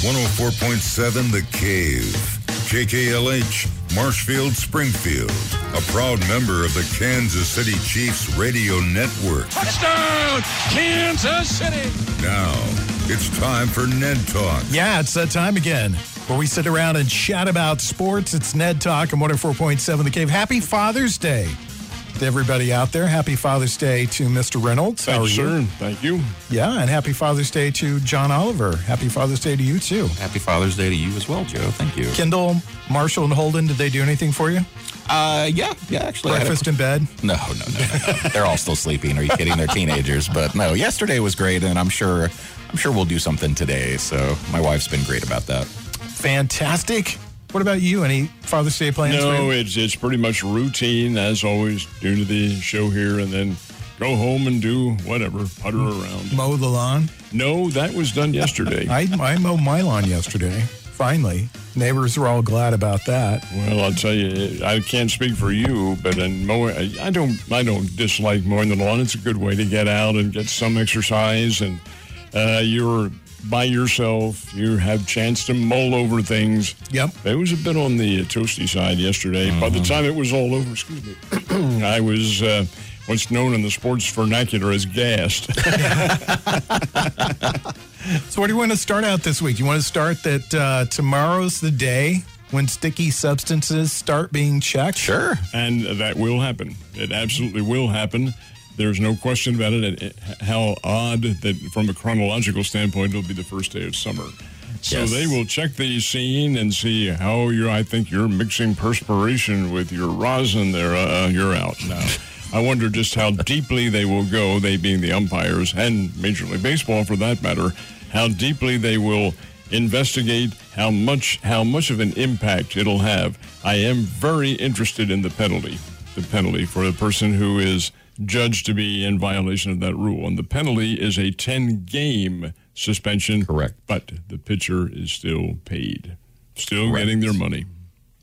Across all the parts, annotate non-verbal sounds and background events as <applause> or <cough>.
104.7 The Cave. KKLH, Marshfield, Springfield. A proud member of the Kansas City Chiefs radio network. Touchdown, Kansas City. Now, it's time for Ned Talk. Yeah, it's that time again where we sit around and chat about sports. It's Ned Talk on 104.7 The Cave. Happy Father's Day to everybody out there. Happy Father's Day to Mr. Reynolds. How are Thank you, you? sir. Thank you. Yeah, and happy Father's Day to John Oliver. Happy Father's Day to you too. Happy Father's Day to you as well, Joe. Thank you. Kendall, Marshall, and Holden, did they do anything for you? Uh, yeah, yeah. Actually, I had a- Breakfast in bed? no, no, no, no, no. They're all still sleeping. Are you kidding? They're teenagers. But no, yesterday was great, and I'm sure, I'm sure we'll do something today. So my wife's been great about that. Fantastic. What about you? Any Father's Day plans? No, it's it's pretty much routine as always due to the show here, and then go home and do whatever, putter around. mow the lawn. No, that was done yesterday. <laughs> I, I mowed my lawn yesterday. Finally, neighbors were all glad about that. well, I'll tell you, I can't speak for you, but in mowing, I I don't I don't dislike mowing the lawn. It's a good way to get out and get some exercise, and uh, you're by yourself. You have chance to mull over things. Yep. It was a bit on the toasty side yesterday. By the time it was all over, excuse me, <clears throat> I was uh, what's known in the sports vernacular as gassed. <laughs> So, what do you want to start out this week? You want to start that uh, tomorrow's the day when sticky substances start being checked? Sure. and that will happen. It absolutely will happen. There's no question about it. How odd that, from a chronological standpoint, it'll be the first day of summer. So Yes. they will check the scene and see how you're. I think you're mixing perspiration with your rosin. There, uh, you're out now. I wonder just how deeply they will go. They being the umpires and Major League Baseball, for that matter, how deeply they will investigate how much how much of an impact it'll have. I am very interested in the penalty, the penalty for the person who is judged to be in violation of that rule, and the penalty is a 10 game suspension. Correct. But the pitcher is still paid, still getting their money.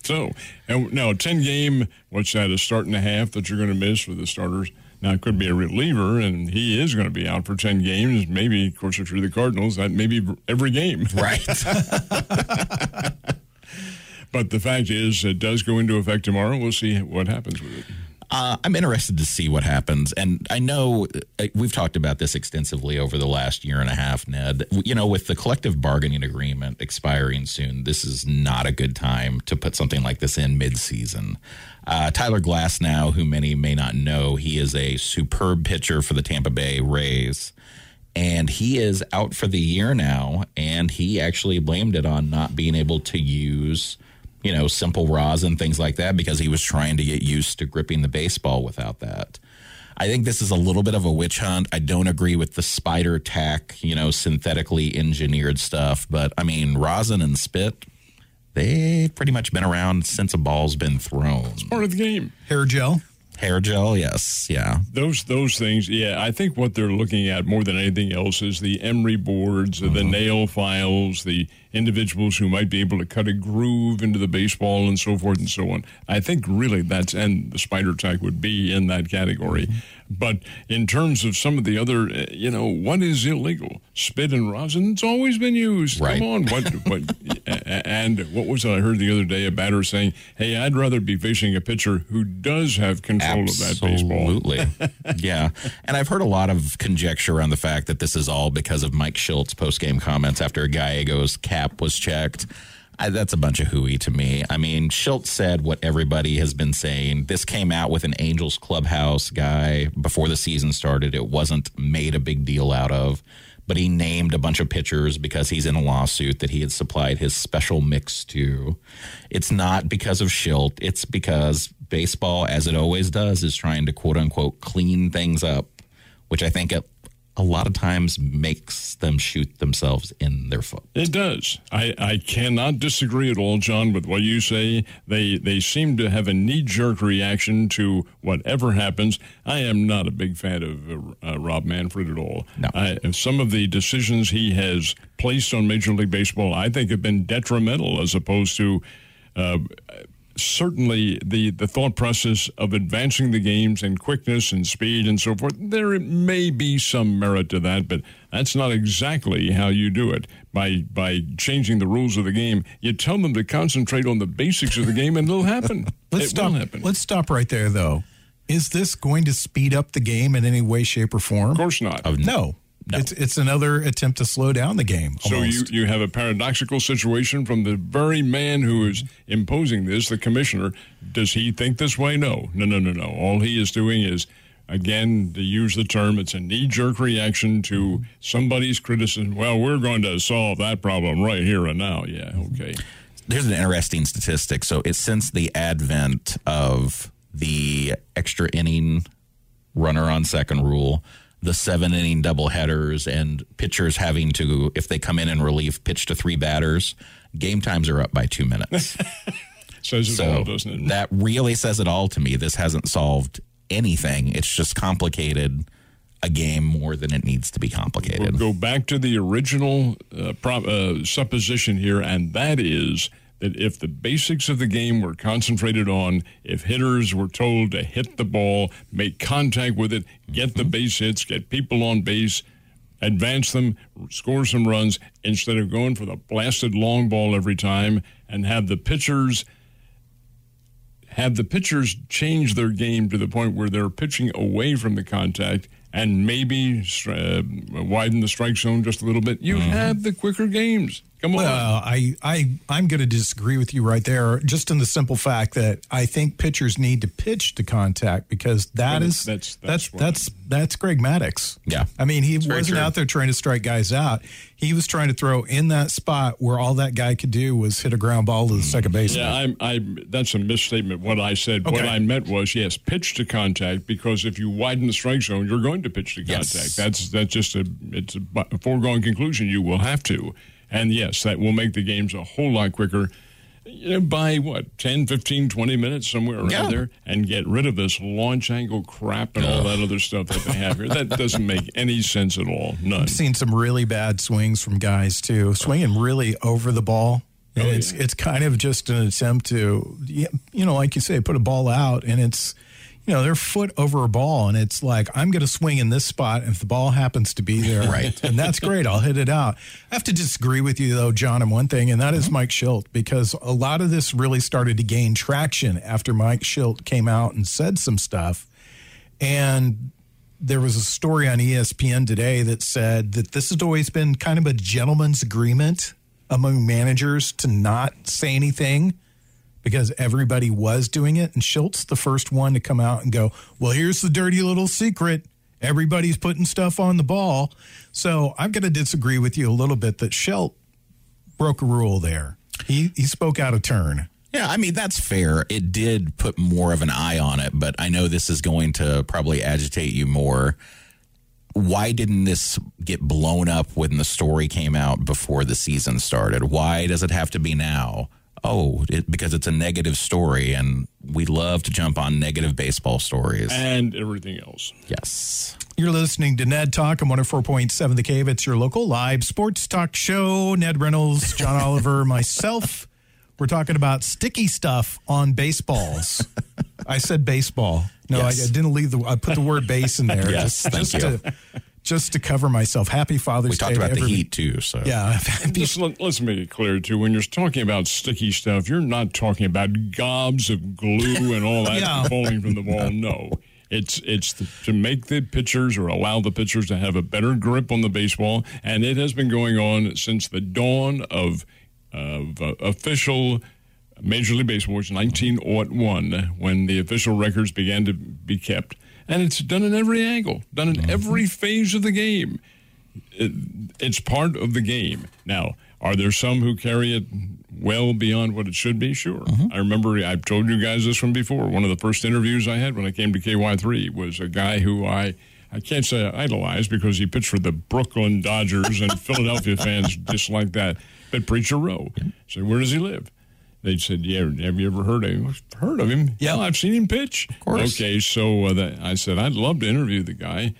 So, and now 10 game, what's that, a start and a half that you're going to miss for the starters? Now, it could be a reliever, and he is going to be out for 10 games. Maybe, of course, if you're the Cardinals, that may be every game. Right. <laughs> <laughs> But the fact is, it does go into effect tomorrow. We'll see what happens with it. Uh, I'm interested to see what happens. And I know uh, we've talked about this extensively over the last year and a half, Ned. You know, with the collective bargaining agreement expiring soon, this is not a good time to put something like this in midseason. Uh, Tyler Glasnow, who many may not know, he is a superb pitcher for the Tampa Bay Rays. And he is out for the year now. And he actually blamed it on not being able to use you know, simple rosin, things like that, because he was trying to get used to gripping the baseball without that. I think this is a little bit of a witch hunt. I don't agree with the spider tack, you know, synthetically engineered stuff, but I mean, rosin and spit, they've pretty much been around since a ball's been thrown. Part of the game. Hair gel? Hair gel, yes, yeah. Those those things, yeah. I think what they're looking at more than anything else is the emery boards, the uh-huh. nail files, the individuals who might be able to cut a groove into the baseball and so forth and so on. I think really that's and the spider tack would be in that category. Mm-hmm. But in terms of some of the other, uh, you know, what is illegal? Spit and rosin. It's always been used. Right. Come on, what? <laughs> what and what was it I heard the other day? A batter saying, "Hey, I'd rather be facing a pitcher who does have control of that baseball." Absolutely. <laughs> yeah. And I've heard a lot of conjecture around the fact that this is all because of Mike Shildt post game comments after Gallegos' cap was checked. I, that's a bunch of hooey to me. I mean, Shildt said what everybody has been saying. This came out with an Angels clubhouse guy before the season started. It wasn't made a big deal out of, but he named a bunch of pitchers because he's in a lawsuit that he had supplied his special mix to. It's not because of Shildt. It's because baseball, as it always does, is trying to quote unquote clean things up, which I think a, a lot of times makes them shoot themselves in their foot. It does. I, I cannot disagree at all, John, with what you say. They they seem to have a knee jerk reaction to whatever happens. I am not a big fan of uh, uh, Rob Manfred at all. No. I, some of the decisions he has placed on Major League Baseball, I think, have been detrimental as opposed to. Uh, certainly the, the thought process of advancing the games and quickness and speed and so forth, there may be some merit to that, but that's not exactly how you do it. By by changing the rules of the game, you tell them to concentrate on the basics of the game, and it'll happen. <laughs> Let's it stop. will happen. Let's stop right there, though. Is this going to speed up the game in any way, shape, or form? of course not. No. No. It's it's another attempt to slow down the game. So you, you have a paradoxical situation from the very man who is imposing this, the commissioner. Does he think this way? No, no, no, no, no. All he is doing is, again, to use the term, it's a knee jerk reaction to somebody's criticism. Well, we're going to solve that problem right here and now. Yeah, okay. There's an interesting statistic. So it's since the advent of the extra inning runner on second rule, the seven inning double headers, and pitchers having to, if they come in in relief, pitch to three batters, game times are up by two minutes. <laughs> Says it so all, doesn't it? that really says it all to me. This hasn't solved anything. It's just complicated a game more than it needs to be We'll complicated. go back to the original uh, prop, uh, supposition here, and that is that if the basics of the game were concentrated on, if hitters were told to hit the ball, make contact with it, get the base hits, get people on base, advance them, score some runs, instead of going for the blasted long ball every time, and have the pitchers have the pitchers change their game to the point where they're pitching away from the contact and maybe uh, widen the strike zone just a little bit, you have the quicker games. Come on. Well, I, I, I'm going to disagree with you right there, just in the simple fact that I think pitchers need to pitch to contact because that is that's- that's that's that's that's Greg Maddux. Yeah. I mean he very wasn't out there trying to strike guys out. He was trying to throw in that spot where all that guy could do was hit a ground ball to the hmm. second baseman. yeah, I'm, I, that's a misstatement. What I said, what I meant was, yes, pitch to contact because if you widen the strike zone, you're going to pitch to Yes. contact. That's that's just a it's a foregone conclusion. You will have to, and yes, that will make the games a whole lot quicker. You know, by what 10, 15, 20 minutes somewhere around Yeah. there, and get rid of this launch angle crap and all that other stuff that they have here. That doesn't make <laughs> any sense at all. None. I've seen some really bad swings from guys too, swinging really over the ball. And Oh, it's yeah. it's kind of just an attempt to, you know, like you say, put a ball out, and it's, you know, they're foot over a ball, and it's like I'm going to swing in this spot, and if the ball happens to be there, <laughs> Right. and that's great, I'll hit it out. I have to disagree with you though, John, on one thing, and that is mm-hmm. Mike Shildt, because a lot of this really started to gain traction after Mike Shildt came out and said some stuff, and there was a story on ESPN today that said that this has always been kind of a gentleman's agreement among managers to not say anything because everybody was doing it. And Shildt, the first one to come out and go, Well, here's the dirty little secret. Everybody's putting stuff on the ball. So I'm going to disagree with you a little bit that Shildt broke a rule there. He, he spoke out of turn. Yeah, I mean that's fair. It did put more of an eye on it, but I know this is going to probably agitate you more. Why didn't this get blown up when the story came out before the season started? Why does it have to be now? Oh, it, because it's a negative story, and we love to jump on negative baseball stories. and everything else. yes. You're listening to Ned Talk on 104.7 The Cave. It's your local live sports talk show. Ned Reynolds, John <laughs> Oliver, myself. We're talking about sticky stuff on baseballs. <laughs> I said baseball. No, I, I didn't leave the. I put the word base in there. <laughs> Yes, just, thank just to just to cover myself. Happy Father's Day. We talked to about the heat too, so Yeah, <laughs> Just let, us make it clear too. When you're talking about sticky stuff, you're not talking about gobs of glue and all that <laughs> Yeah. falling from the wall. No, it's it's the, to make the pitchers or allow the pitchers to have a better grip on the baseball, and it has been going on since the dawn of of uh, official. Major League Baseball was 1901 when the official records began to be kept. And it's done in every angle, done in mm-hmm. every phase of the game it's part of the game. Now, are there some who carry it well beyond what it should be? Sure. Mm-hmm. I remember I've told you guys this one before. One of the first interviews I had when I came to KY3 was a guy who I I can't say I idolized because he pitched for the Brooklyn Dodgers and <laughs> Philadelphia fans dislike that. But Preacher Roe. So where does he live? They said, "Yeah, have you ever heard of him?" Heard of him? Yeah. Well, I've seen him pitch. Of course. Okay, so uh, that, I said I'd love to interview the guy.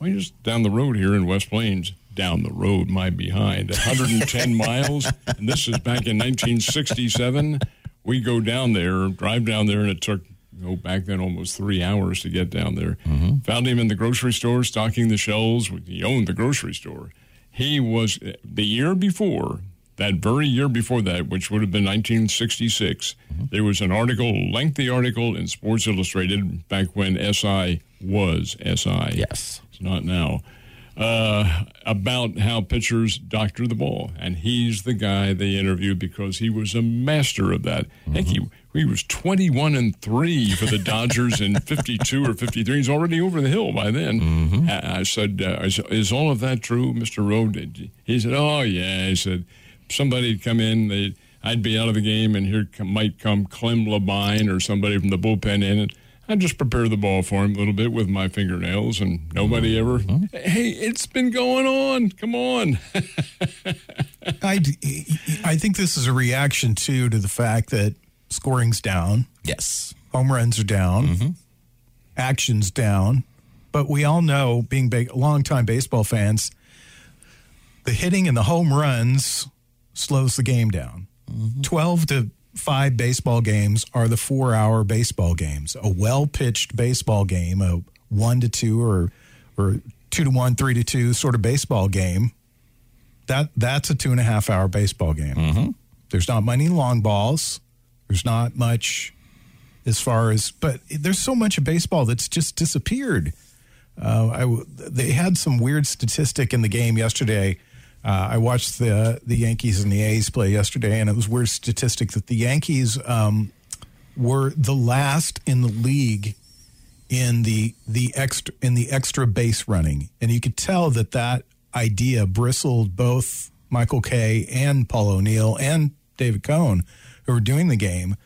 Well, he's just down the road here in West Plains. Down the road, my behind, 110 <laughs> miles, and this is back in 1967. we go down there, drive down there, and it took know, back then almost three hours to get down there. Found him in the grocery store stocking the shelves. He owned the grocery store. He was the year before that very year before that, which would have been 1966. There was an article, lengthy article in Sports Illustrated back when SI was SI. Yes. It's not now. Uh, about how pitchers doctor the ball, and he's the guy they interviewed because he was a master of that. Heck, he, he was twenty-one and three for the Dodgers in <laughs> fifty-two or fifty-three. He's already over the hill by then. I, I said, uh, is, "Is all of that true, Mister Roe?" He said, "Oh yeah." He said, "Somebody'd come in, they." I'd be out of the game, and here come, might come Clem Labine or somebody from the bullpen in, and I'd just prepare the ball for him a little bit with my fingernails, and nobody ever. Hey, it's been going on. Come on. <laughs> I, I think this is a reaction too to the fact that scoring's down, Yes. home runs are down, Mm-hmm. action's down. But we all know, being big, longtime baseball fans, the hitting and the home runs slows the game down. Mm-hmm. 12 to 5 baseball games are the four hour baseball games. A well pitched baseball game, a 1 to 2 or, or 2 to 1, 3 to 2 sort of baseball game, that that's a two and a half hour baseball game. There's not many long balls. There's not much as far as, but there's so much of baseball that's just disappeared. Uh, I they had some weird statistic in the game yesterday. Uh, I watched the the Yankees and the A's play yesterday, and it was weird statistic that the Yankees um, were the last in the league in the the extra in the extra base running, and you could tell that that idea bristled both Michael Kay and Paul O'Neill and David Cone, who were doing the game,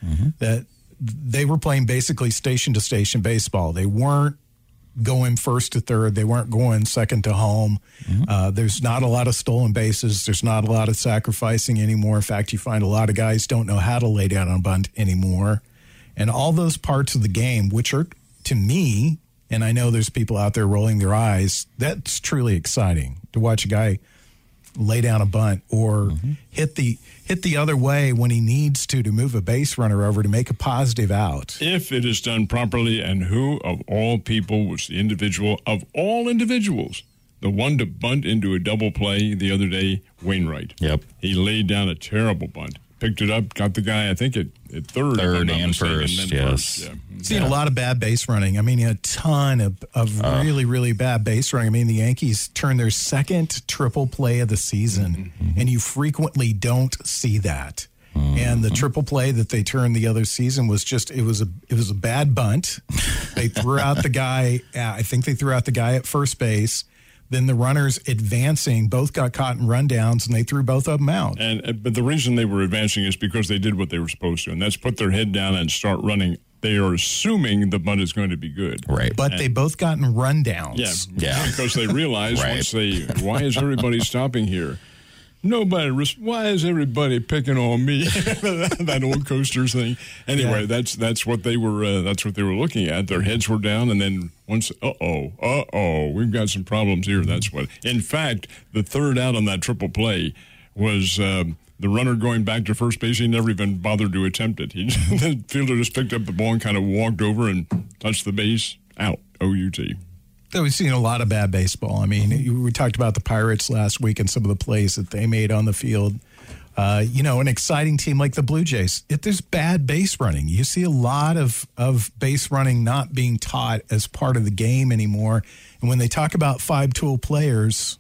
that they were playing basically station to station baseball. They weren't going first to third. They weren't going second to home. Uh, there's not a lot of stolen bases. There's not a lot of sacrificing anymore. In fact, you find a lot of guys don't know how to lay down on a bunt anymore. And all those parts of the game, which are to me, and I know there's people out there rolling their eyes, that's truly exciting to watch a guy lay down a bunt or mm-hmm. hit the hit the other way when he needs to to move a base runner over to make a positive out. if it is done properly, and who of all people was the individual of all individuals, the one to bunt into a double play the other day? Wainwright. Yep. He laid down a terrible bunt, picked it up, got the guy, I think, at, at third. if I'm Third and mistaken, first, then yes. yeah. Seen a lot of bad base running. I mean, a ton of, of uh. really, really bad base running. I mean, the Yankees turned their second triple play of the season, mm-hmm, mm-hmm. and you frequently don't see that. And the mm-hmm. triple play that they turned the other season was just it was a it was a bad bunt. they threw out the guy. uh, I think they threw out the guy at first base. Then the runners advancing both got caught in rundowns, and they threw both of them out. And uh, but the reason they were advancing is because they did what they were supposed to, and that's put their head down and start running. They are assuming the bunt is going to be good. Right. But they both got in rundowns. Yeah, Yeah. Because they realize <laughs> Right. once they, why is everybody stopping here? Nobody. res- Why is everybody picking on me? <laughs> that old coasters thing. Anyway, Yeah. that's that's what they were. Uh, that's what they were looking at. Their heads were down, and then once, uh oh, uh oh, we've got some problems here. That's what. In fact, the third out on that triple play was. Um, the runner going back to first base, he never even bothered to attempt it. He <laughs> the fielder just picked up the ball and kind of walked over and touched the base. Out. O U T. So we've seen a lot of bad baseball. I mean, you- we talked about the Pirates last week and some of the plays that they made on the field. Uh, you know, an exciting team like the Blue Jays. If there's bad base running, you see a lot of of base running not being taught as part of the game anymore. And when they talk about five tool players,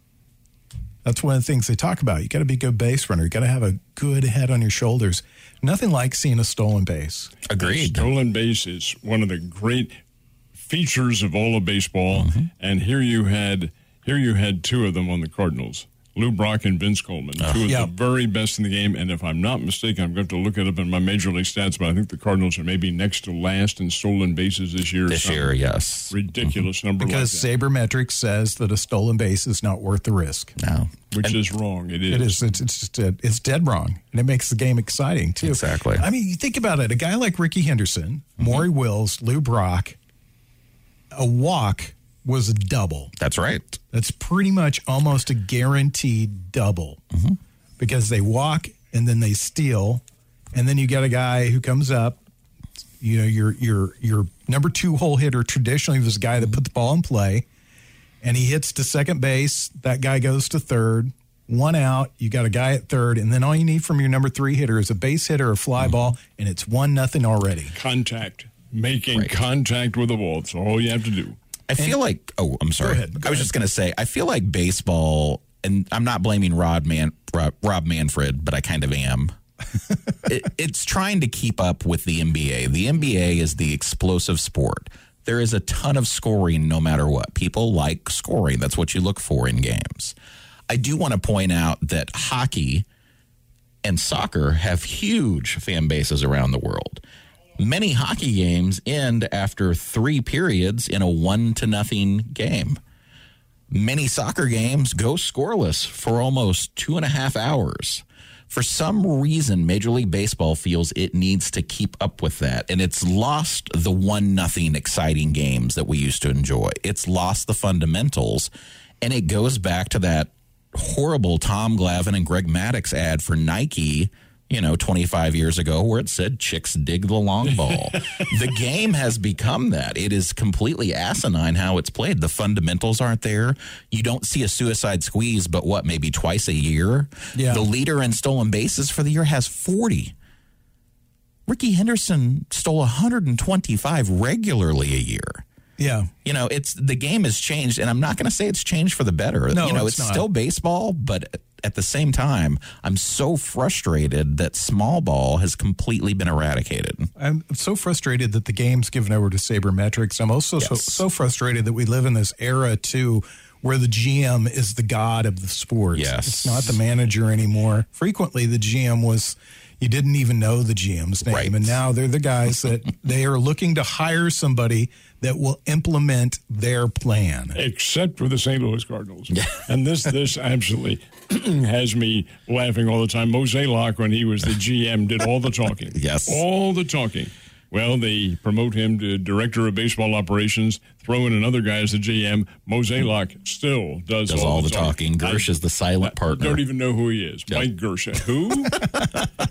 that's one of the things they talk about. You got to be a good base runner. You got to have a good head on your shoulders. Nothing like seeing a stolen base. Agreed. Stolen base is one of the great features of all of baseball, Mm-hmm. and here you had here you had two of them on the Cardinals. Lou Brock and Vince Coleman, ah. two of Yeah. the very best in the game. And if I'm not mistaken, I'm going to have to look it up in my major league stats, but I think the Cardinals are maybe next to last in stolen bases this year. This year, yes. ridiculous mm-hmm. number Because like sabermetrics says that a stolen base is not worth the risk. No. which is wrong. It is. It is. It's, it's just dead. It's dead wrong, and it makes the game exciting too. Exactly. I mean, you think about it. A guy like Rickey Henderson, mm-hmm. Maury Wills, Lou Brock, a walk was a double. That's right. That's pretty much almost a guaranteed double Mm-hmm. because they walk and then they steal, and then you get a guy who comes up. You know, your your your number two hole hitter traditionally was a guy that put the ball in play, and he hits to second base. That guy goes to third. One out. You got a guy at third, and then all you need from your number three hitter is a base hitter, a fly Mm-hmm. ball, and it's one nothing already. Contact. Making Right. contact with the ball. That's all you have to do. I feel like oh, I'm sorry. ahead, go I was just going to say I feel like baseball, and I'm not blaming Rod Man Rob, Rob Manfred, but I kind of am. <laughs> it, it's trying to keep up with the NBA. The NBA is the explosive sport. There is a ton of scoring no matter what. People like scoring. That's what you look for in games. I do want to point out that hockey and soccer have huge fan bases around the world. Many hockey games end after three periods in a one to nothing game. Many soccer games go scoreless for almost two and a half hours. For some reason, Major League Baseball feels it needs to keep up with that, and it's lost the one nothing exciting games that we used to enjoy. It's lost the fundamentals, and it goes back to that horrible Tom Glavine and Greg Maddux ad for Nike, you know, 25 years ago, where it said chicks dig the long ball. <laughs> the game has become that. It is completely asinine how it's played. The fundamentals aren't there. You don't see a suicide squeeze, but what, maybe twice a year? Yeah. The leader in stolen bases for the year has 40. Rickey Henderson stole 125 regularly a year. Yeah, You know, it's the game has changed, and I'm not going to say it's changed for the better. No, you know, it's it's, still baseball, but at the same time, I'm so frustrated that small ball has completely been eradicated. I'm so frustrated that the game's given over to sabermetrics. I'm also so, Yes. so frustrated that we live in this era too where the GM is the god of the sport. Yes. It's not the manager anymore. Frequently the GM was you didn't even know the GM's name Right. and now they're the guys that they are looking to hire somebody that will implement their plan. except for the St. Louis Cardinals. <laughs> And this this absolutely <clears throat> has me laughing all the time. Mozeliak, when he was the GM, did all the talking. <laughs> Yes. All the talking. Well, they promote him to director of baseball operations, throw in another guy as the GM. Mozeliak still does, Does all the talking. Girsch I- is the silent I partner. don't even know who he is. Mike Girsch. Who?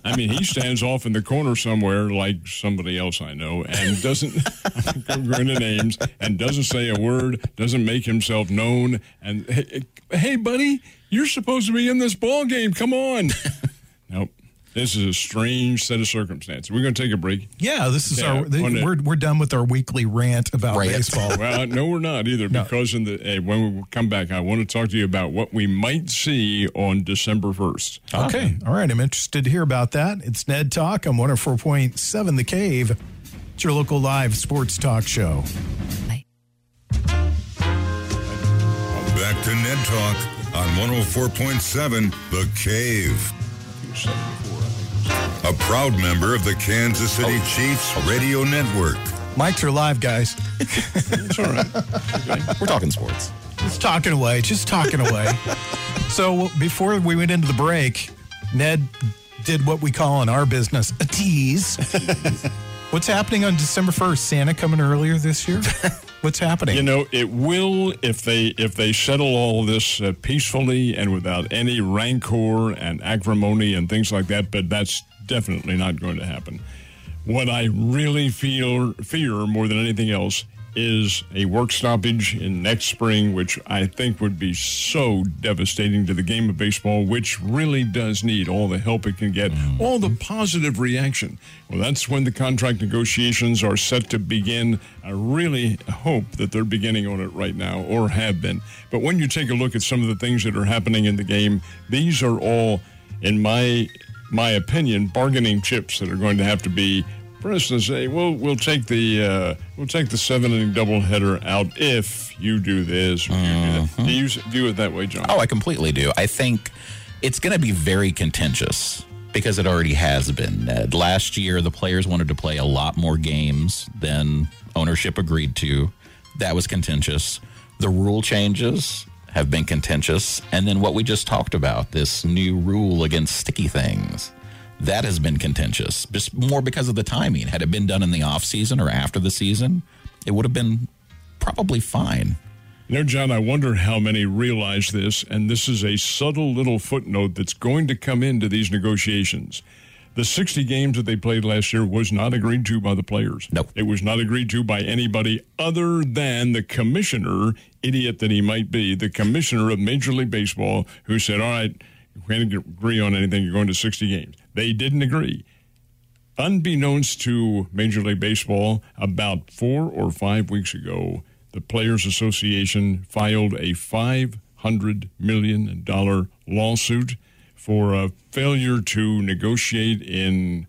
I mean, he stands off in the corner somewhere like somebody else I know and doesn't <laughs> go into names and doesn't say a word, doesn't make himself known. And hey, hey, buddy, you're supposed to be in this ball game. Come on. <laughs> nope. This is a strange set of circumstances. We're going to take a break. Yeah, this is Yeah, our the, on it. we're we're done with our weekly rant about Rant. baseball. <laughs> Well, no, we're not either. Because in the eh, when we come back, I want to talk to you about what we might see on December first. Okay. All right. I'm interested to hear about that. It's Ned Talk. I'm 104.7 The Cave. It's your local live sports talk show. Back to Ned Talk on 104.7 The Cave. A proud member of the Kansas City Chiefs Radio Network. Mics are live, guys. It's all right. <laughs> We're talking sports. Just talking away. Just talking away. <laughs> so before we went into the break, Ned did what we call in our business a tease. <laughs> What's happening on December 1st? Santa coming earlier this year? What's happening? You know, it will if they if they settle all this uh, peacefully and without any rancor and acrimony and things like that. But that's definitely not going to happen. What I really feel fear more than anything else is a work stoppage in next spring, which I think would be so devastating to the game of baseball, which really does need all the help it can get, mm. all the positive reaction. Well, that's when the contract negotiations are set to begin. I really hope that they're beginning on it right now or have been. But when you take a look at some of the things that are happening in the game, these are all, in my my opinion, bargaining chips that are going to have to be for instance, say, we'll we'll take the uh, we'll take the seven inning doubleheader out if you do this. Or you do, that. do you view it that way, John? Oh, I completely do. I think it's going to be very contentious because it already has been. Ned. Last year, the players wanted to play a lot more games than ownership agreed to. That was contentious. The rule changes have been contentious. And then what we just talked about this new rule against sticky things. That has been contentious, just more because of the timing. Had it been done in the off season or after the season, it would have been probably fine. You know, John, I wonder how many realize this, and this is a subtle little footnote that's going to come into these negotiations. The 60 games that they played last year was not agreed to by the players. Nope. It was not agreed to by anybody other than the commissioner, idiot that he might be, the commissioner of Major League Baseball, who said, All right, we can't agree on anything. You're going to 60 games. They didn't agree. Unbeknownst to Major League Baseball, about four or five weeks ago, the Players Association filed a $500 million lawsuit for a failure to negotiate in,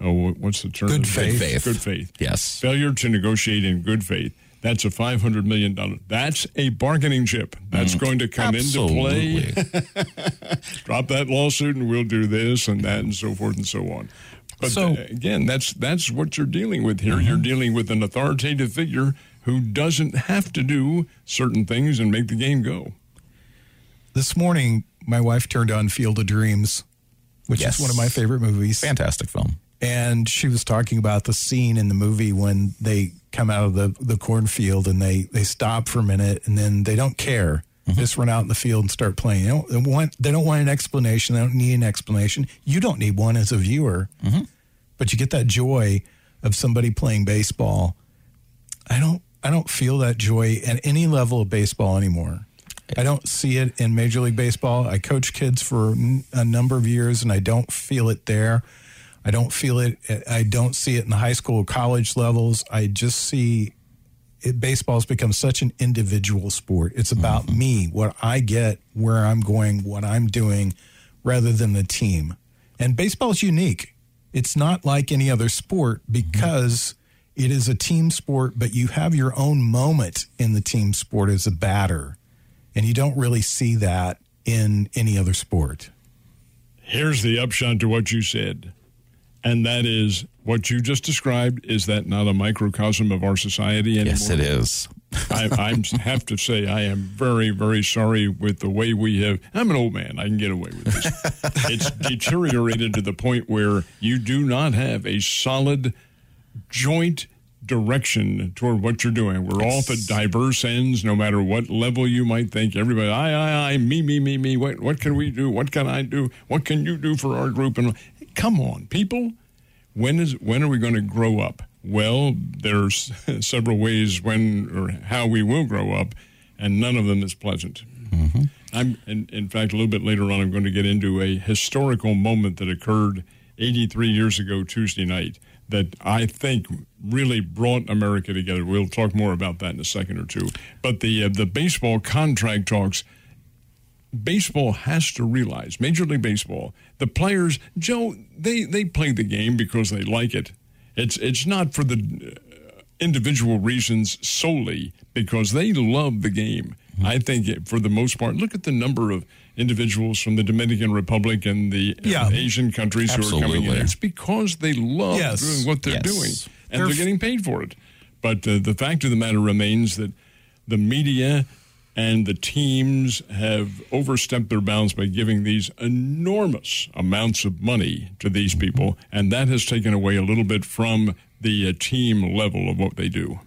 oh, what's the term? Good faith. faith. Good faith. Yes. Failure to negotiate in good faith. That's a $500 million. That's a bargaining chip. That's going to come into play. <laughs> Drop that lawsuit and we'll do this and that and so forth and so on. But So- uh, again, that's that's what you're dealing with here. You're dealing with an authoritative figure who doesn't have to do certain things and make the game go. This morning, my wife turned on Field of Dreams, which Yes. is one of my favorite movies. Fantastic film. and she was talking about the scene in the movie when they come out of the, the cornfield and they, they stop for a minute and then they don't care. Mm-hmm. Just run out in the field and start playing. They don't, they want they don't want an explanation. They don't need an explanation. You don't need one as a viewer, Mm-hmm. but you get that joy of somebody playing baseball. I don't I don't feel that joy at any level of baseball anymore. I don't see it in Major League Baseball. I coach kids for a number of years, and I don't feel it there. I don't feel it. Eh, I don't see it in the high school, college levels. I just see it, baseball's become such an individual sport. It's mm-hmm. about me, what I get, where I'm going, what I'm doing, rather than the team. And baseball's unique. It's not like any other sport mm-hmm. because it is a team sport, but you have your own moment in the team sport as a batter. And you don't really see that in any other sport. Here's the upshot to what you said. And that is what you just described. Is that not a microcosm of our society anymore? Yes, it is. <laughs> I I'm, have to say I am very, very sorry with the way we have. I'm an old man. I can get away with this. <laughs> it's deteriorated to the point where you do not have a solid joint direction toward what you're doing. We're off at diverse ends, no matter what level you might think. Everybody, I, I, I, me, me, me, me. What, what can we do? What can I do? What can you do for our group? And come on, people. When is when are we going to grow up? Well, there's <laughs> several ways when or how we will grow up, and none of them is pleasant. Mm-hmm. I'm, in, in fact, a little bit later on, I'm going to get into a historical moment that occurred 83 years ago Tuesday night that I think really brought America together. We'll talk more about that in a second or two. But the uh, the baseball contract talks baseball has to realize major league baseball the players joe they they play the game because they like it it's it's not for the uh, individual reasons solely because they love the game i think it, for the most part look at the number of individuals from the dominican republic and the Yeah. asian countries who are coming in. It's because they love Yes. doing what they're Yes. doing and They're they're getting paid for it but uh, the fact of the matter remains that the media and the teams have overstepped their bounds by giving these enormous amounts of money to these people, and that has taken away a little bit from the uh, team level of what they do.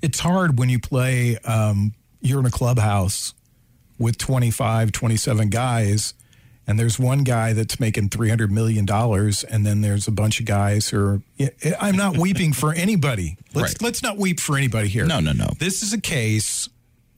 it's hard when you play um, you're in a clubhouse with 25 27 guys and there's one guy that's making 300 million dollars and then there's a bunch of guys who are eh, i'm not weeping for anybody <laughs> let's Right. let's not weep for anybody here No, no, no. this is a case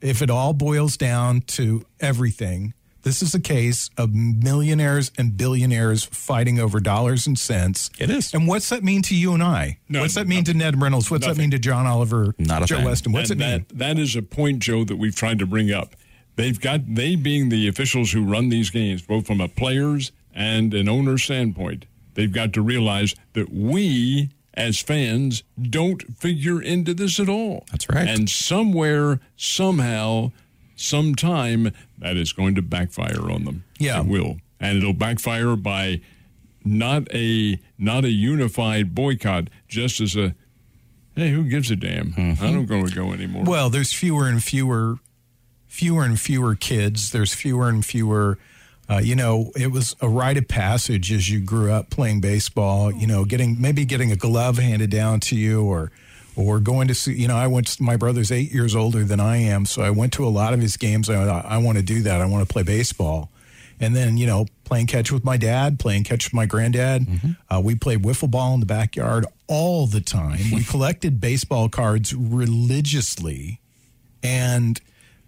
if it all boils down to everything this is a case of millionaires and billionaires fighting over dollars and cents. It is. And what's that mean to you and I? No, what's that mean to Ned Reynolds? What's that mean to John Oliver? Not a Joe thing. Weston? What's and it mean? that, that is a point, Joe, that we've tried to bring up. They've got they being the officials who run these games, both from a player's and an owner's standpoint, they've got to realize that we as fans don't figure into this at all. That's right. And somewhere, somehow, sometime, that is going to backfire on them. Yeah. It will. And it'll backfire by not a not a unified boycott, just as a hey, who gives a damn? Mm-hmm. I don't going to go anymore. Well, there's fewer and fewer, fewer and fewer kids. There's fewer and fewer. Uh, you know, it was a rite of passage as you grew up playing baseball. You know, getting maybe getting a glove handed down to you, or or going to see. You know, I went. To, my brother's eight years older than I am, so I went to a lot of his games. I thought, I want to do that. I want to play baseball. And then, you know, playing catch with my dad, playing catch with my granddad. Uh, we played wiffle ball in the backyard all the time. we <laughs> collected baseball cards religiously. And,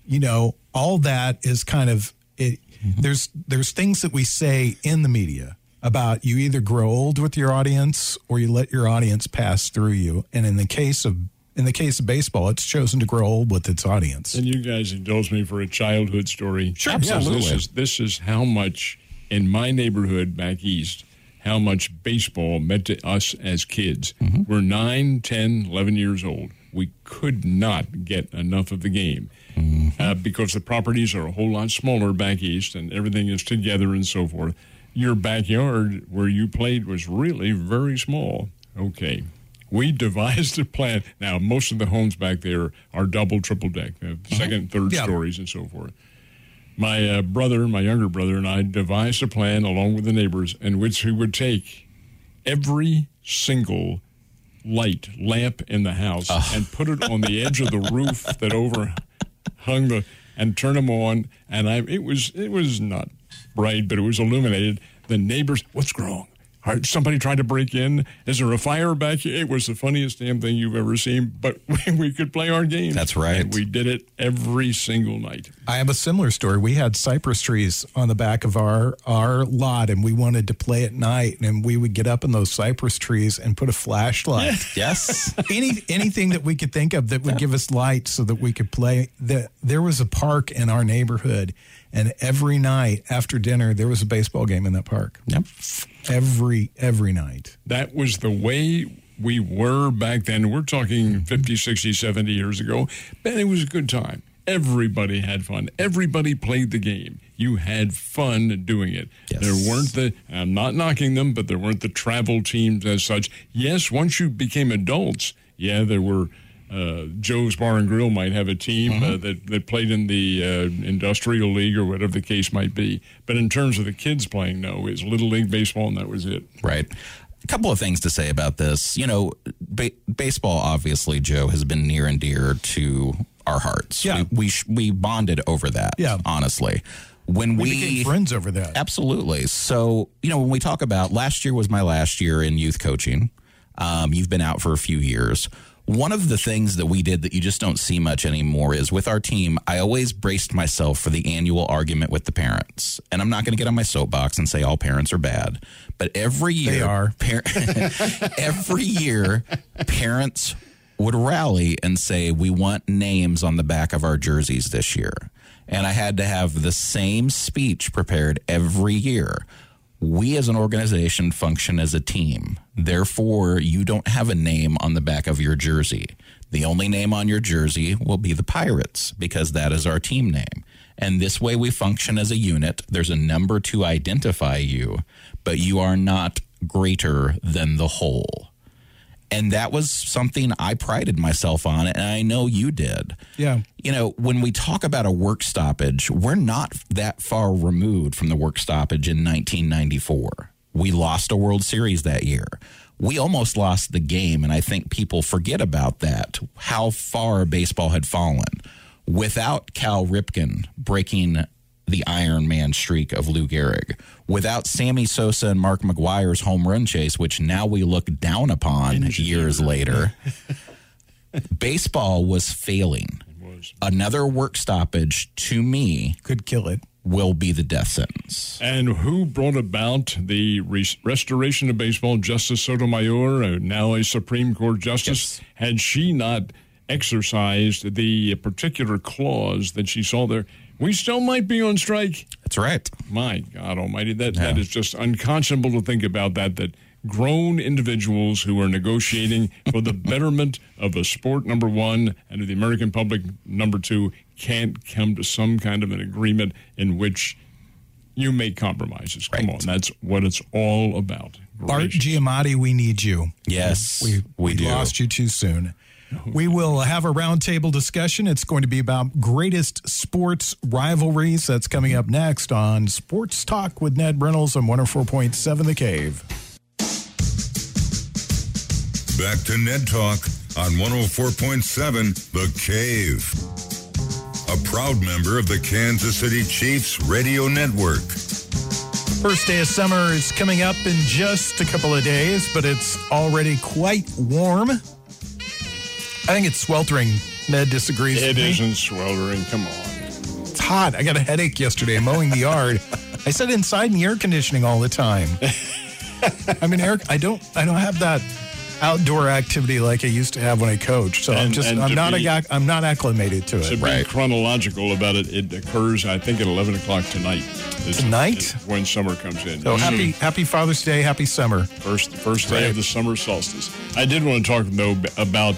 you know, all that is kind of it. Mm-hmm. There's there's things that we say in the media about you either grow old with your audience or you let your audience pass through you. And in the case of in the case of baseball, it's chosen to grow old with its audience. And you guys indulge me for a childhood story. Sure, absolutely. This is, this is how much in my neighborhood back east, how much baseball meant to us as kids. Mm-hmm. We're 9, 10, 11 years old. We could not get enough of the game uh, because the properties are a whole lot smaller back east and everything is together and so forth. Your backyard where you played was really very small. Okay. We <laughs> devised a plan. Now, most of the homes back there are double, triple deck, they have 2nd third Yeah. stories, and so forth. My uh, brother, my younger brother, and I devised a plan along with the neighbors in which we would take every single light lamp in the house ah. and put it on the edge of the roof that overhung the and turn them on. And I, it was it was not bright, but it was illuminated. The neighbors, what's wrong? Are- Somebody tried to break in. Is there a fire back here? It was the funniest damn thing you've ever seen. But <laughs> we, we could play our game. That's right. And we did it every single night. I have a similar story. We had cypress trees on the back of our our lot, and we wanted to play at night. And we would get up in those cypress trees and put a flashlight. <laughs> Yes. <laughs> Any anything that we could think of that would give us light, so that we could play. The, there was a park in our neighborhood, and every night after dinner, there was a baseball game in that park. yep. Every every night. That was the way we were back then. We're talking mm-hmm. 50, 60, 70 years ago. But it was a good time. Everybody had fun. Everybody played the game. You had fun doing it. Yes. There weren't the, I'm not knocking them, but there weren't the travel teams as such. Yes, once you became adults, yeah, there were. Uh, Joe's Bar and Grill might have a team uh, that, that played in the uh, industrial league or whatever the case might be. But in terms of the kids playing, no, it's Little League Baseball and that was it. Right. A couple of things to say about this. You know, ba- baseball, obviously, Joe, has been near and dear to our hearts. Yeah. We we, sh- we bonded over that. Yeah. Honestly, when We we, became friends over that. Absolutely. So, you know, when we talk about last year was my last year in youth coaching, um, you've been out for a few years. One of the things that we did that you just don't see much anymore is with our team, I always braced myself for the annual argument with the parents. And I'm not going to get on my soapbox and say all parents are bad, but every year, They are. <laughs> par- <laughs> every year, parents would rally and say, We want names on the back of our jerseys this year. And I had to have the same speech prepared every year. We as an organization function as a team. Therefore, you don't have a name on the back of your jersey. The only name on your jersey will be the Pirates because that is our team name. And this way we function as a unit. There's a number to identify you, but you are not greater than the whole. And that was something I prided myself on, and I know you did. Yeah. You know, when we talk about a work stoppage, we're not that far removed from the work stoppage in 1994. We lost a World Series that year. We almost lost the game, and I think people forget about that, how far baseball had fallen. Without Cal Ripken breaking the Iron Man streak of Lou Gehrig, without Sammy Sosa and Mark McGwire's home run chase, which now we look down upon years later, <laughs> baseball was failing. Another work stoppage to me Could kill it. will be the death sentence. And who brought about the res- restoration of baseball? Justice Sotomayor, uh, now a Supreme Court justice. Had she not exercised the particular clause that she saw there, we still might be on strike. That's right. My God Almighty, that that is just unconscionable to think about. That that grown individuals who are negotiating <laughs> for the betterment of a sport number one and of the American public number two can't come to some kind of an agreement in which you make compromises. Come on, that's what it's all about. Art Relations. Giamatti, we need you. Yes, We, we, do. lost you too soon. We will have a roundtable discussion. It's going to be about greatest sports rivalries. That's coming up next on Sports Talk with Ned Reynolds on 104.7 The Cave. Back to Ned Talk on 104.7 The Cave. A proud member of the Kansas City Chiefs Radio Network. First day of summer is coming up in just a couple of days, but it's already quite warm. I think it's sweltering. Ned disagrees It with me. isn't sweltering. Come on. It's hot. I got a headache yesterday mowing the yard. I sat inside in the air conditioning all the time. I mean, Eric, I don't, I don't have that outdoor activity like I used to have when I coached. So I'm just, I'm to not, be- a, I'm not acclimated to it. To it. be Right. chronological about it, it occurs, I think, at 11 o'clock tonight. Is- Tonight? is when summer comes in. So happy, mm-hmm. happy Father's Day, happy summer. First, first day Right. of the summer solstice. I did want to talk though about.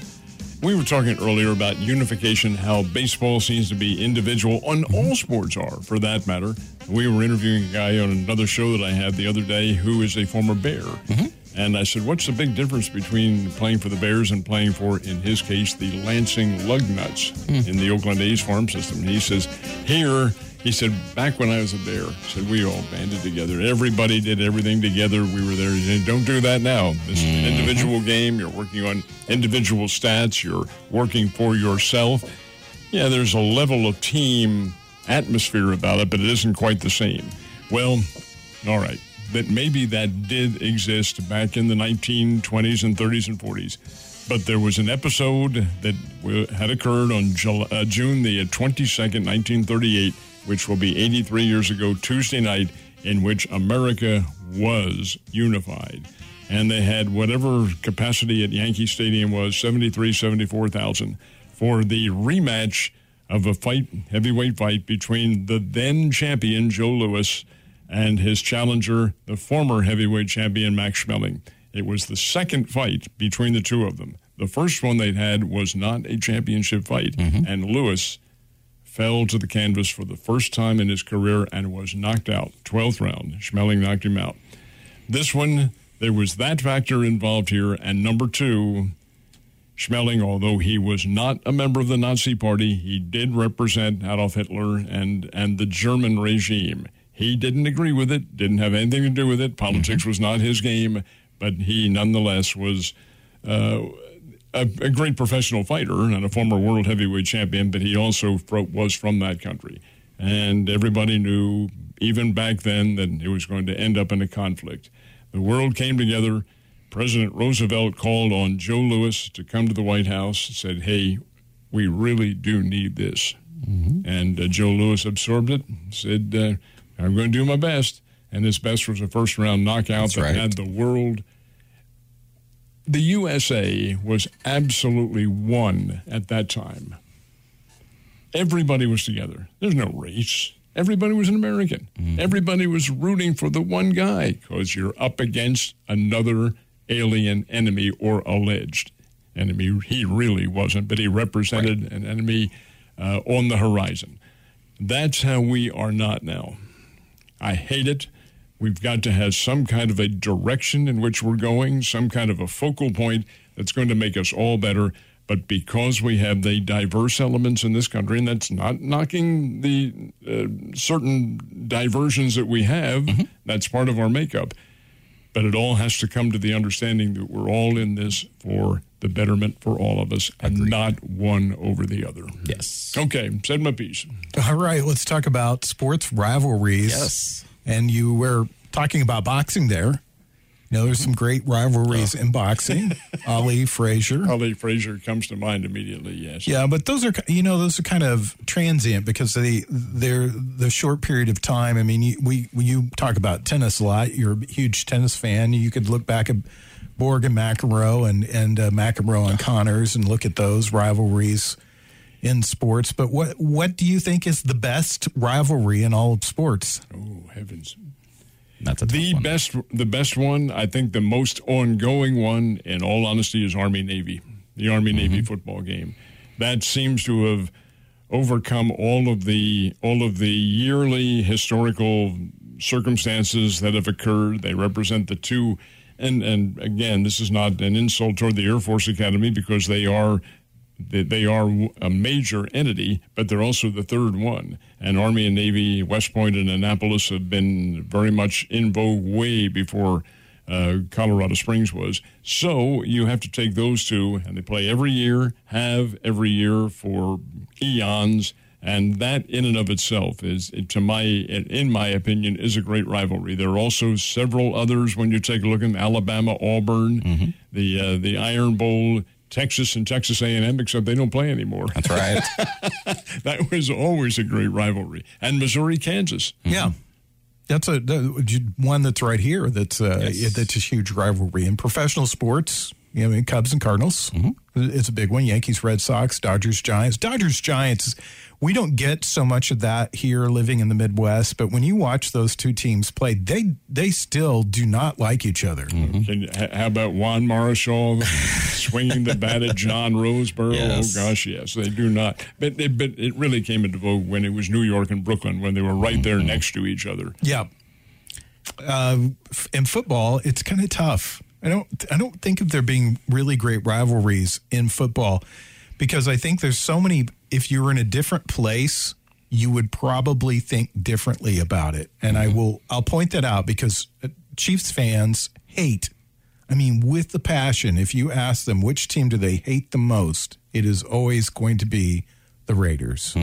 We were talking earlier about unification, how baseball seems to be individual, and all sports are, for that matter. We were interviewing a guy on another show that I had the other day who is a former Bear. Mm-hmm. And I said, What's the big difference between playing for the Bears and playing for, in his case, the Lansing Lugnuts hmm. in the Oakland A's farm system? And he says, Here, he said, back when I was a bear, said we all banded together. Everybody did everything together. We were there. Said, Don't do that now. This is an individual game. You're working on individual stats. You're working for yourself. Yeah, there's a level of team atmosphere about it, but it isn't quite the same. Well, all right. That maybe that did exist back in the 1920s and 30s and 40s. But there was an episode that had occurred on Jul- uh, June the 22nd, 1938, which will be 83 years ago, Tuesday night, in which America was unified. And they had whatever capacity at Yankee Stadium was 73, 74,000 for the rematch of a fight, heavyweight fight between the then champion Joe Louis and his challenger, the former heavyweight champion Max Schmeling. It was the second fight between the two of them. The first one they'd had was not a championship fight, mm-hmm. and Louis fell to the canvas for the first time in his career and was knocked out. 12th round. Schmeling knocked him out. This one, there was that factor involved here. And number two, Schmeling, although he was not a member of the Nazi Party, he did represent Adolf Hitler and, and the German regime. He didn't agree with it, didn't have anything to do with it. Politics was not his game, but he nonetheless was uh, a, a great professional fighter and a former world heavyweight champion, but he also fro- was from that country. And everybody knew, even back then, that it was going to end up in a conflict. The world came together. President Roosevelt called on Joe Louis to come to the White House, said, Hey, we really do need this. And uh, Joe Louis absorbed it, said, uh, I'm going to do my best. And his best was a first round knockout That's that right. had the world. The USA was absolutely one at that time. Everybody was together. There's no race. Everybody was an American. Everybody was rooting for the one guy because you're up against another alien enemy or alleged enemy. He really wasn't, but he represented an enemy uh, on the horizon. That's how we are not now. I hate it. We've got to have some kind of a direction in which we're going, some kind of a focal point that's going to make us all better. But because we have the diverse elements in this country, and that's not knocking the uh, certain diversions that we have, that's part of our makeup. But it all has to come to the understanding that we're all in this for the betterment for all of us and not one over the other. Yes. Okay, said my piece. All right, let's talk about sports rivalries. Yes. And you were talking about boxing there. You know, there's some great rivalries in boxing. <laughs> Ali Frazier. Ali Frazier comes to mind immediately, yes. Yeah, but those are you know those are kind of transient because they they're the short period of time. I mean, you, we you talk about tennis a lot, you're a huge tennis fan. You could look back at Borg and McEnroe and and uh, McEnroe and Connors and look at those rivalries in sports. But what what do you think is the best rivalry in all of sports? Oh, heavens. That's a The one. best, the best one, I think the most ongoing one, in all honesty, is Army Navy, the Army Navy mm-hmm. football game. That seems to have overcome all of the all of the yearly historical circumstances that have occurred. They represent the two, and and again, this is not an insult toward the Air Force Academy because they are they, they are a major entity, but they're also the third one. And Army and Navy, West Point and Annapolis have been very much in vogue way before uh, Colorado Springs was. So you have to take those two, and they play every year, have every year for eons, And that, in and of itself, is to my, in my opinion, is a great rivalry. There are also several others when you take a look at Alabama, Auburn, Mm-hmm. the uh, the Iron Bowl, Texas and Texas A&M, except they don't play anymore. That's right. <laughs> that was always a great rivalry. And Missouri, Kansas. Yeah. That's a the- one that's right here. That's uh, Yes. that's a huge rivalry in professional sports. You know, I mean, Cubs and Cardinals. Mm-hmm. It's a big one. Yankees, Red Sox, Dodgers, Giants. Dodgers, Giants. We don't get so much of that here, living in the Midwest. But when you watch those two teams play, they they still do not like each other. Mm-hmm. Can, how about Juan Marichal <laughs> swinging the bat at John Roseboro? Yes. Oh gosh, yes, they do not. But it, but it really came into vogue when it was New York and Brooklyn when they were right there next to each other. Yeah. Uh, in football, it's kind of tough. I don't. I don't think of there being really great rivalries in football because I think there's so many. If you were in a different place, you would probably think differently about it. And I will. I'll point that out because uh, Chiefs fans hate. I mean, with the passion. If you ask them which team do they hate the most, it is always going to be the Raiders.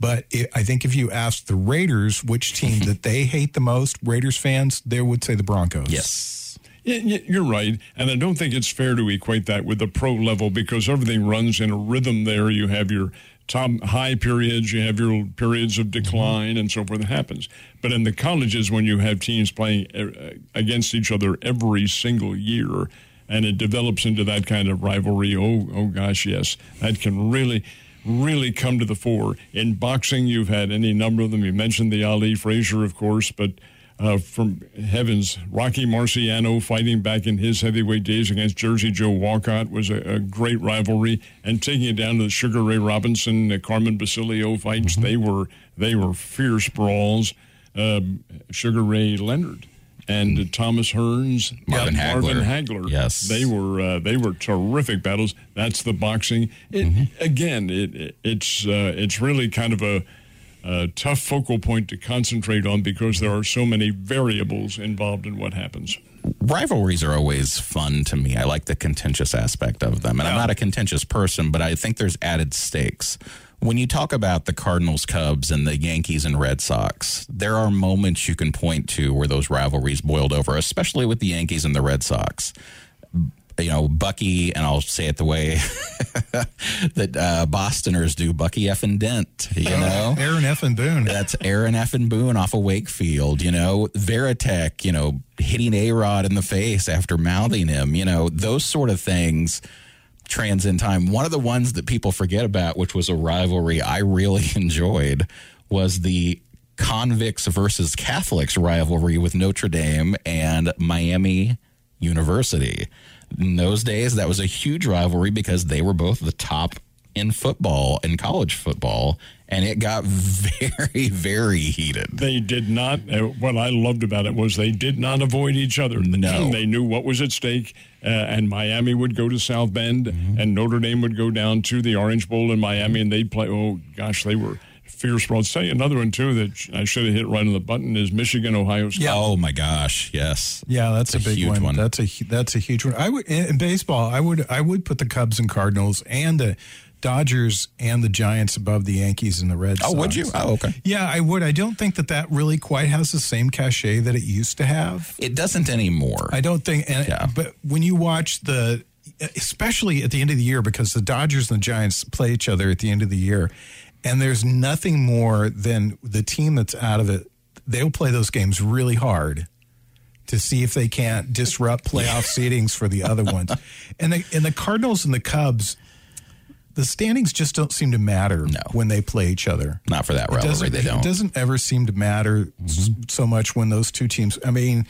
But it, I think if you ask the Raiders which team <laughs> that they hate the most, Raiders fans, they would say the Broncos. yes. You're right, and I don't think it's fair to equate that with the pro level because everything runs in a rhythm. There, you have your top high periods, you have your periods of decline, and so forth. It happens, but in the colleges, when you have teams playing uh, against each other every single year, and it develops into that kind of rivalry. Oh, oh gosh, yes, that can really. Really come to the fore. In boxing, you've had any number of them. You mentioned the Ali Frazier, of course, but uh, from heavens, Rocky Marciano fighting back in his heavyweight days against Jersey Joe Walcott was a, a great rivalry, and taking it down to the Sugar Ray Robinson, uh, Carmen Basilio fights, they were they were fierce brawls. Um Sugar Ray Leonard and uh, Thomas Hearns, Marvin uh, Marvin Hagler. Hagler, Yes. they were uh, they were terrific battles. That's the boxing. It, Again, it, it- it's uh, it's really kind of a a tough focal point to concentrate on because there are so many variables involved in what happens. rivalries are always fun to me. I like the contentious aspect of them. And I'm not a contentious person, but I think there's added stakes. When you talk about the Cardinals, Cubs, and the Yankees and Red Sox, there are moments you can point to where those rivalries boiled over, especially with the Yankees and the Red Sox. You know, Bucky, and I'll say it the way <laughs> that uh, Bostoners do Bucky F. and Dent, you know? Aaron F. and Boone. That's Aaron F. and Boone off of Wakefield, you know, Varitek, you know, hitting A Rod in the face after mouthing him, you know, those sort of things transcend time. One of the ones that people forget about, which was a rivalry I really <laughs> enjoyed, was the convicts versus Catholics rivalry with Notre Dame and Miami University. In those days, that was a huge rivalry because they were both the top in football and college football, and it got <laughs> very, very heated. They did not. Uh, what I loved about it was they did not avoid each other. No. they knew what was at stake, uh, and Miami would go to South Bend, Mm-hmm. and Notre Dame would go down to the Orange Bowl in Miami, and they'd play. Oh gosh, they were fierce. I'll tell you another one too that I should have hit right on the button is Michigan Ohio State. Yeah. Oh my gosh, yes. Yeah, that's a, It's a big huge one. one. That's a that's a huge one. I would in in baseball. I would I would put the Cubs and Cardinals and the Dodgers and the Giants above the Yankees and the Red Oh, Sox. would you? Oh, okay. Yeah, I would. I don't think that that really quite has the same cachet that it used to have. It doesn't anymore. I don't think. And, Yeah. But when you watch the, especially at the end of the year, because the Dodgers and the Giants play each other at the end of the year, and there's nothing more than the team that's out of it. They'll play those games really hard to see if they can't disrupt playoff <laughs> seedings for the other ones. And the and the Cardinals and the Cubs, the standings just don't seem to matter No. when they play each other. Not for that rivalry. They don't. Mm-hmm. It doesn't ever seem to matter s- so much when those two teams. I mean,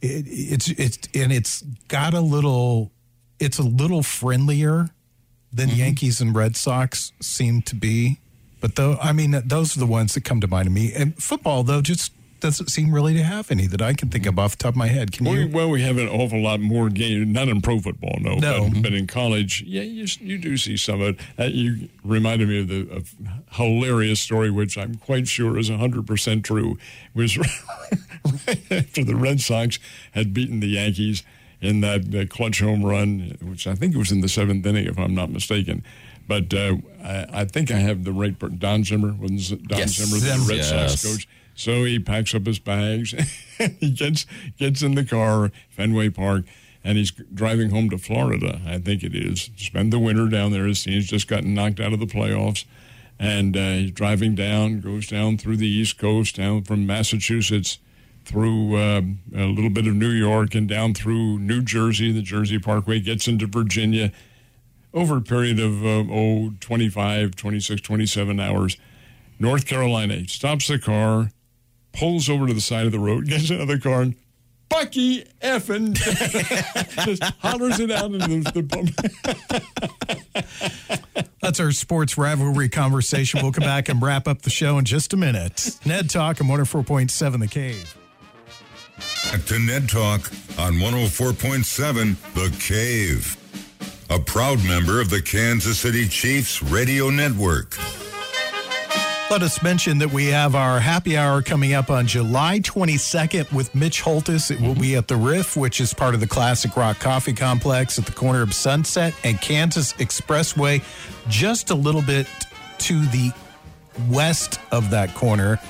it, it's it's and it's got a little. It's a little friendlier than Mm-hmm. Yankees and Red Sox seem to be. But though, I mean, those are the ones that come to mind to me. And football, though, just doesn't seem really to have any that I can think of off the top of my head. Can Well, you? we, well, we have an awful lot more games, not in pro football, no, No. But, but in college, yeah, you, you do see some of it. Uh, you reminded me of the of hilarious story, which I'm quite sure is 100% true, was <laughs> right after the Red Sox had beaten the Yankees in that uh, clutch home run, which I think was in the seventh inning, if I'm not mistaken. But uh, I, I think I have the right. per- Don Zimmer was Don Yes. Zimmer, the Red Yes. Sox coach. So he packs up his bags. <laughs> he gets gets in the car, Fenway Park, and he's driving home to Florida. I think it is. Spend the winter down there. His team's just gotten knocked out of the playoffs, and uh, he's driving down. Goes down through the East Coast, down from Massachusetts through um, a little bit of New York and down through New Jersey, the Jersey Parkway, gets into Virginia over a period of, uh, oh, 25, 26, 27 hours. North Carolina stops the car, pulls over to the side of the road, <laughs> gets another car, and Bucky effing <laughs> just hollers it out into the, the <laughs> That's our sports rivalry conversation. We'll come back and wrap up the show in just a minute. Ned Talk on 104.7 The Cave. Back to Ned Talk on 104.7 The Cave. A proud member of the Kansas City Chiefs Radio Network. Let us mention that we have our happy hour coming up on July 22nd with Mitch Holthus. It will be at the Riff, which is part of the Classic Rock Coffee Complex at the corner of Sunset and Kansas Expressway, just a little bit to the west of that corner.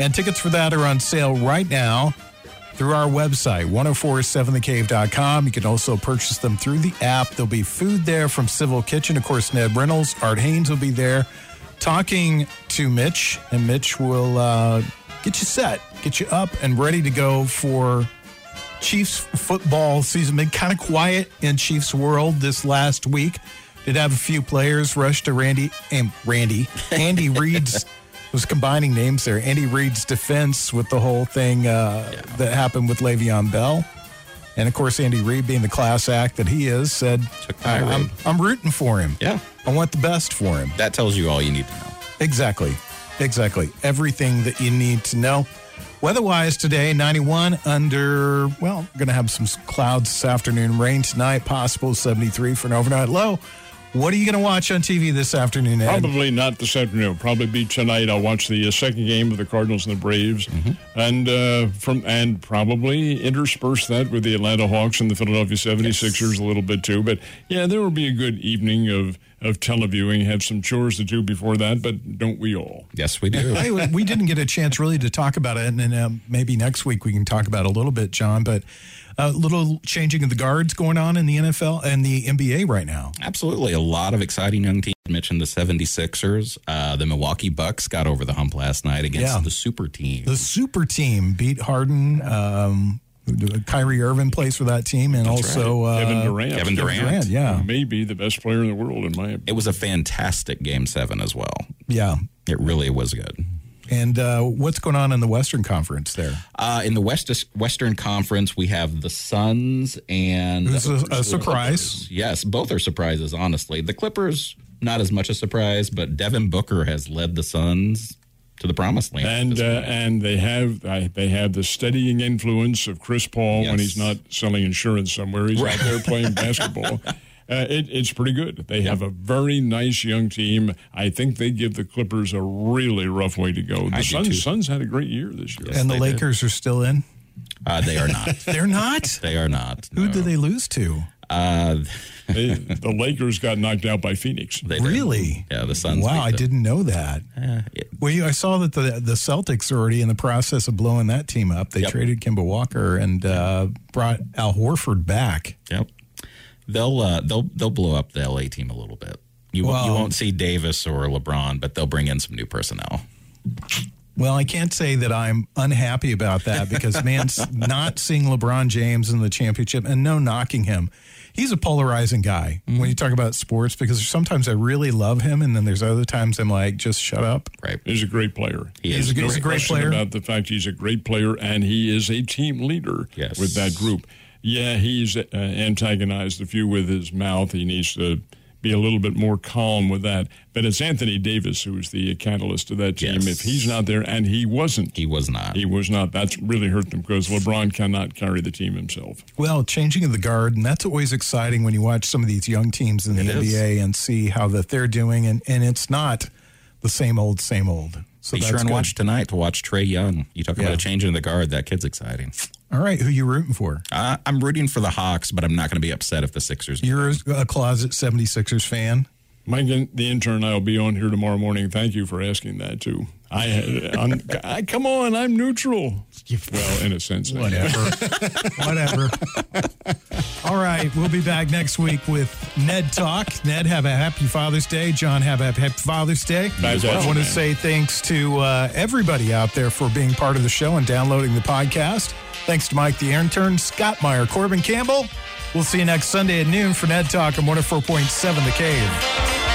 And tickets for that are on sale right now through our website, 1047thecave.com. You can also purchase them through the app. There'll be food there from Civil Kitchen. Of course, Ned Reynolds, Art Haynes will be there talking to Mitch, and Mitch will uh, get you set, get you up and ready to go for Chiefs football season. Been kind of quiet in Chiefs world this last week. Did have a few players rush to Randy and Randy Andy <laughs> Reid's was combining names there. Andy Reid's defense with the whole thing uh, that happened with Le'Veon Bell. And of course, Andy Reid, being the class act that he is, said, I, I'm, I'm rooting for him. Yeah. I want the best for him. That tells you all you need to know. Exactly. Exactly. Everything that you need to know. Weather-wise today, 91 under, well, going to have some clouds this afternoon, rain tonight, possible 73 for an overnight low. What are you going to watch on TV this afternoon, Ed? Probably not this afternoon. Probably be tonight. I'll watch the uh, second game of the Cardinals and the Braves, and uh, from and probably intersperse that with the Atlanta Hawks and the Philadelphia 76ers a little bit too. But yeah, there will be a good evening of of televiewing. Have some chores to do before that, but don't we all? Yes, we do. Hey, we didn't get a chance really to talk about it, and then um, maybe next week we can talk about it a little bit, John. But a little changing of the guards going on in the NFL and the NBA right now. Absolutely. A lot of exciting young teams. Mentioned the 76ers. Uh, the Milwaukee Bucks got over the hump last night against Yeah. the super team. The super team beat Harden. Um, Kyrie Irving plays for that team, and also uh, Kevin Durant. Kevin Durant. Yeah, Maybe the best player in the world, in my opinion. It was a fantastic game seven as well. yeah. It really was good. And uh, what's going on in the Western Conference there? Uh, in the West Western Conference, we have the Suns and Who's a- a surprise. Clippers. Yes, both are surprises. Honestly, the Clippers not as much a surprise, but Devin Booker has led the Suns to the promised land. And uh, and they have uh, they have the steadying influence of Chris Paul when he's not selling insurance somewhere. He's out there playing <laughs> basketball. Uh, it, it's pretty good. They have a very nice young team. I think they give the Clippers a really rough way to go. The I do too. Suns, Suns had a great year this year. Yes, and the they did. Lakers are still in. uh, they are not. <laughs> They're not. they are not. Who no. did they lose to? Uh, <laughs> They, the Lakers got knocked out by Phoenix. they. Really? Yeah, the Suns. Wow, I didn't know that. It- Well, I saw that the the Celtics are already in the process of blowing that team up. They Yep. traded Kemba Walker and uh, brought Al Horford back. Yep. They'll uh, they'll they'll blow up the LA team a little bit. You won't- you won't see Davis or LeBron, but they'll bring in some new personnel. Well, I can't say that I'm unhappy about that because, man, <laughs> not seeing LeBron James in the championship and no knocking him. He's a polarizing guy when you talk about sports because sometimes I really love him, and then there's other times I'm like, just shut up. Right. He's a great player. He He's is a good- he's a great player. About the fact he's a great player and he is a team leader Yes. with that group. Yeah, he's uh, antagonized a few with his mouth. He needs to be a little bit more calm with that. But it's Anthony Davis who's the catalyst of that team. Yes. If he's not there, and he wasn't, He was not. he was not. That's really hurt them because LeBron cannot carry the team himself. Well, changing of the guard, and that's always exciting when you watch some of these young teams in the It is. NBA and see how that they're doing, and, and it's not the same old, same old. So Be that's sure and good. watch tonight to watch Trae Young. You talk Yeah. about a change in the guard. That kid's exciting. All right, who you rooting for? Uh, I'm rooting for the Hawks, but I'm not going to be upset if the Sixers. You're a closet 76ers fan. Mike, the intern, I'll be on here tomorrow morning. Thank you for asking that too. I, I'm, <laughs> I come on, I'm neutral. Well, in a sense, I. Whatever. <laughs> Whatever. All right. We'll be back next week with Ned Talk. Ned, have a happy Father's Day. John, have a happy Father's Day. As well, I want to say thanks to uh, everybody out there for being part of the show and downloading the podcast. Thanks to Mike the intern, Scott Meyer, Corbin Campbell. We'll see you next Sunday at noon for Ned Talk on 104.7 The Cave.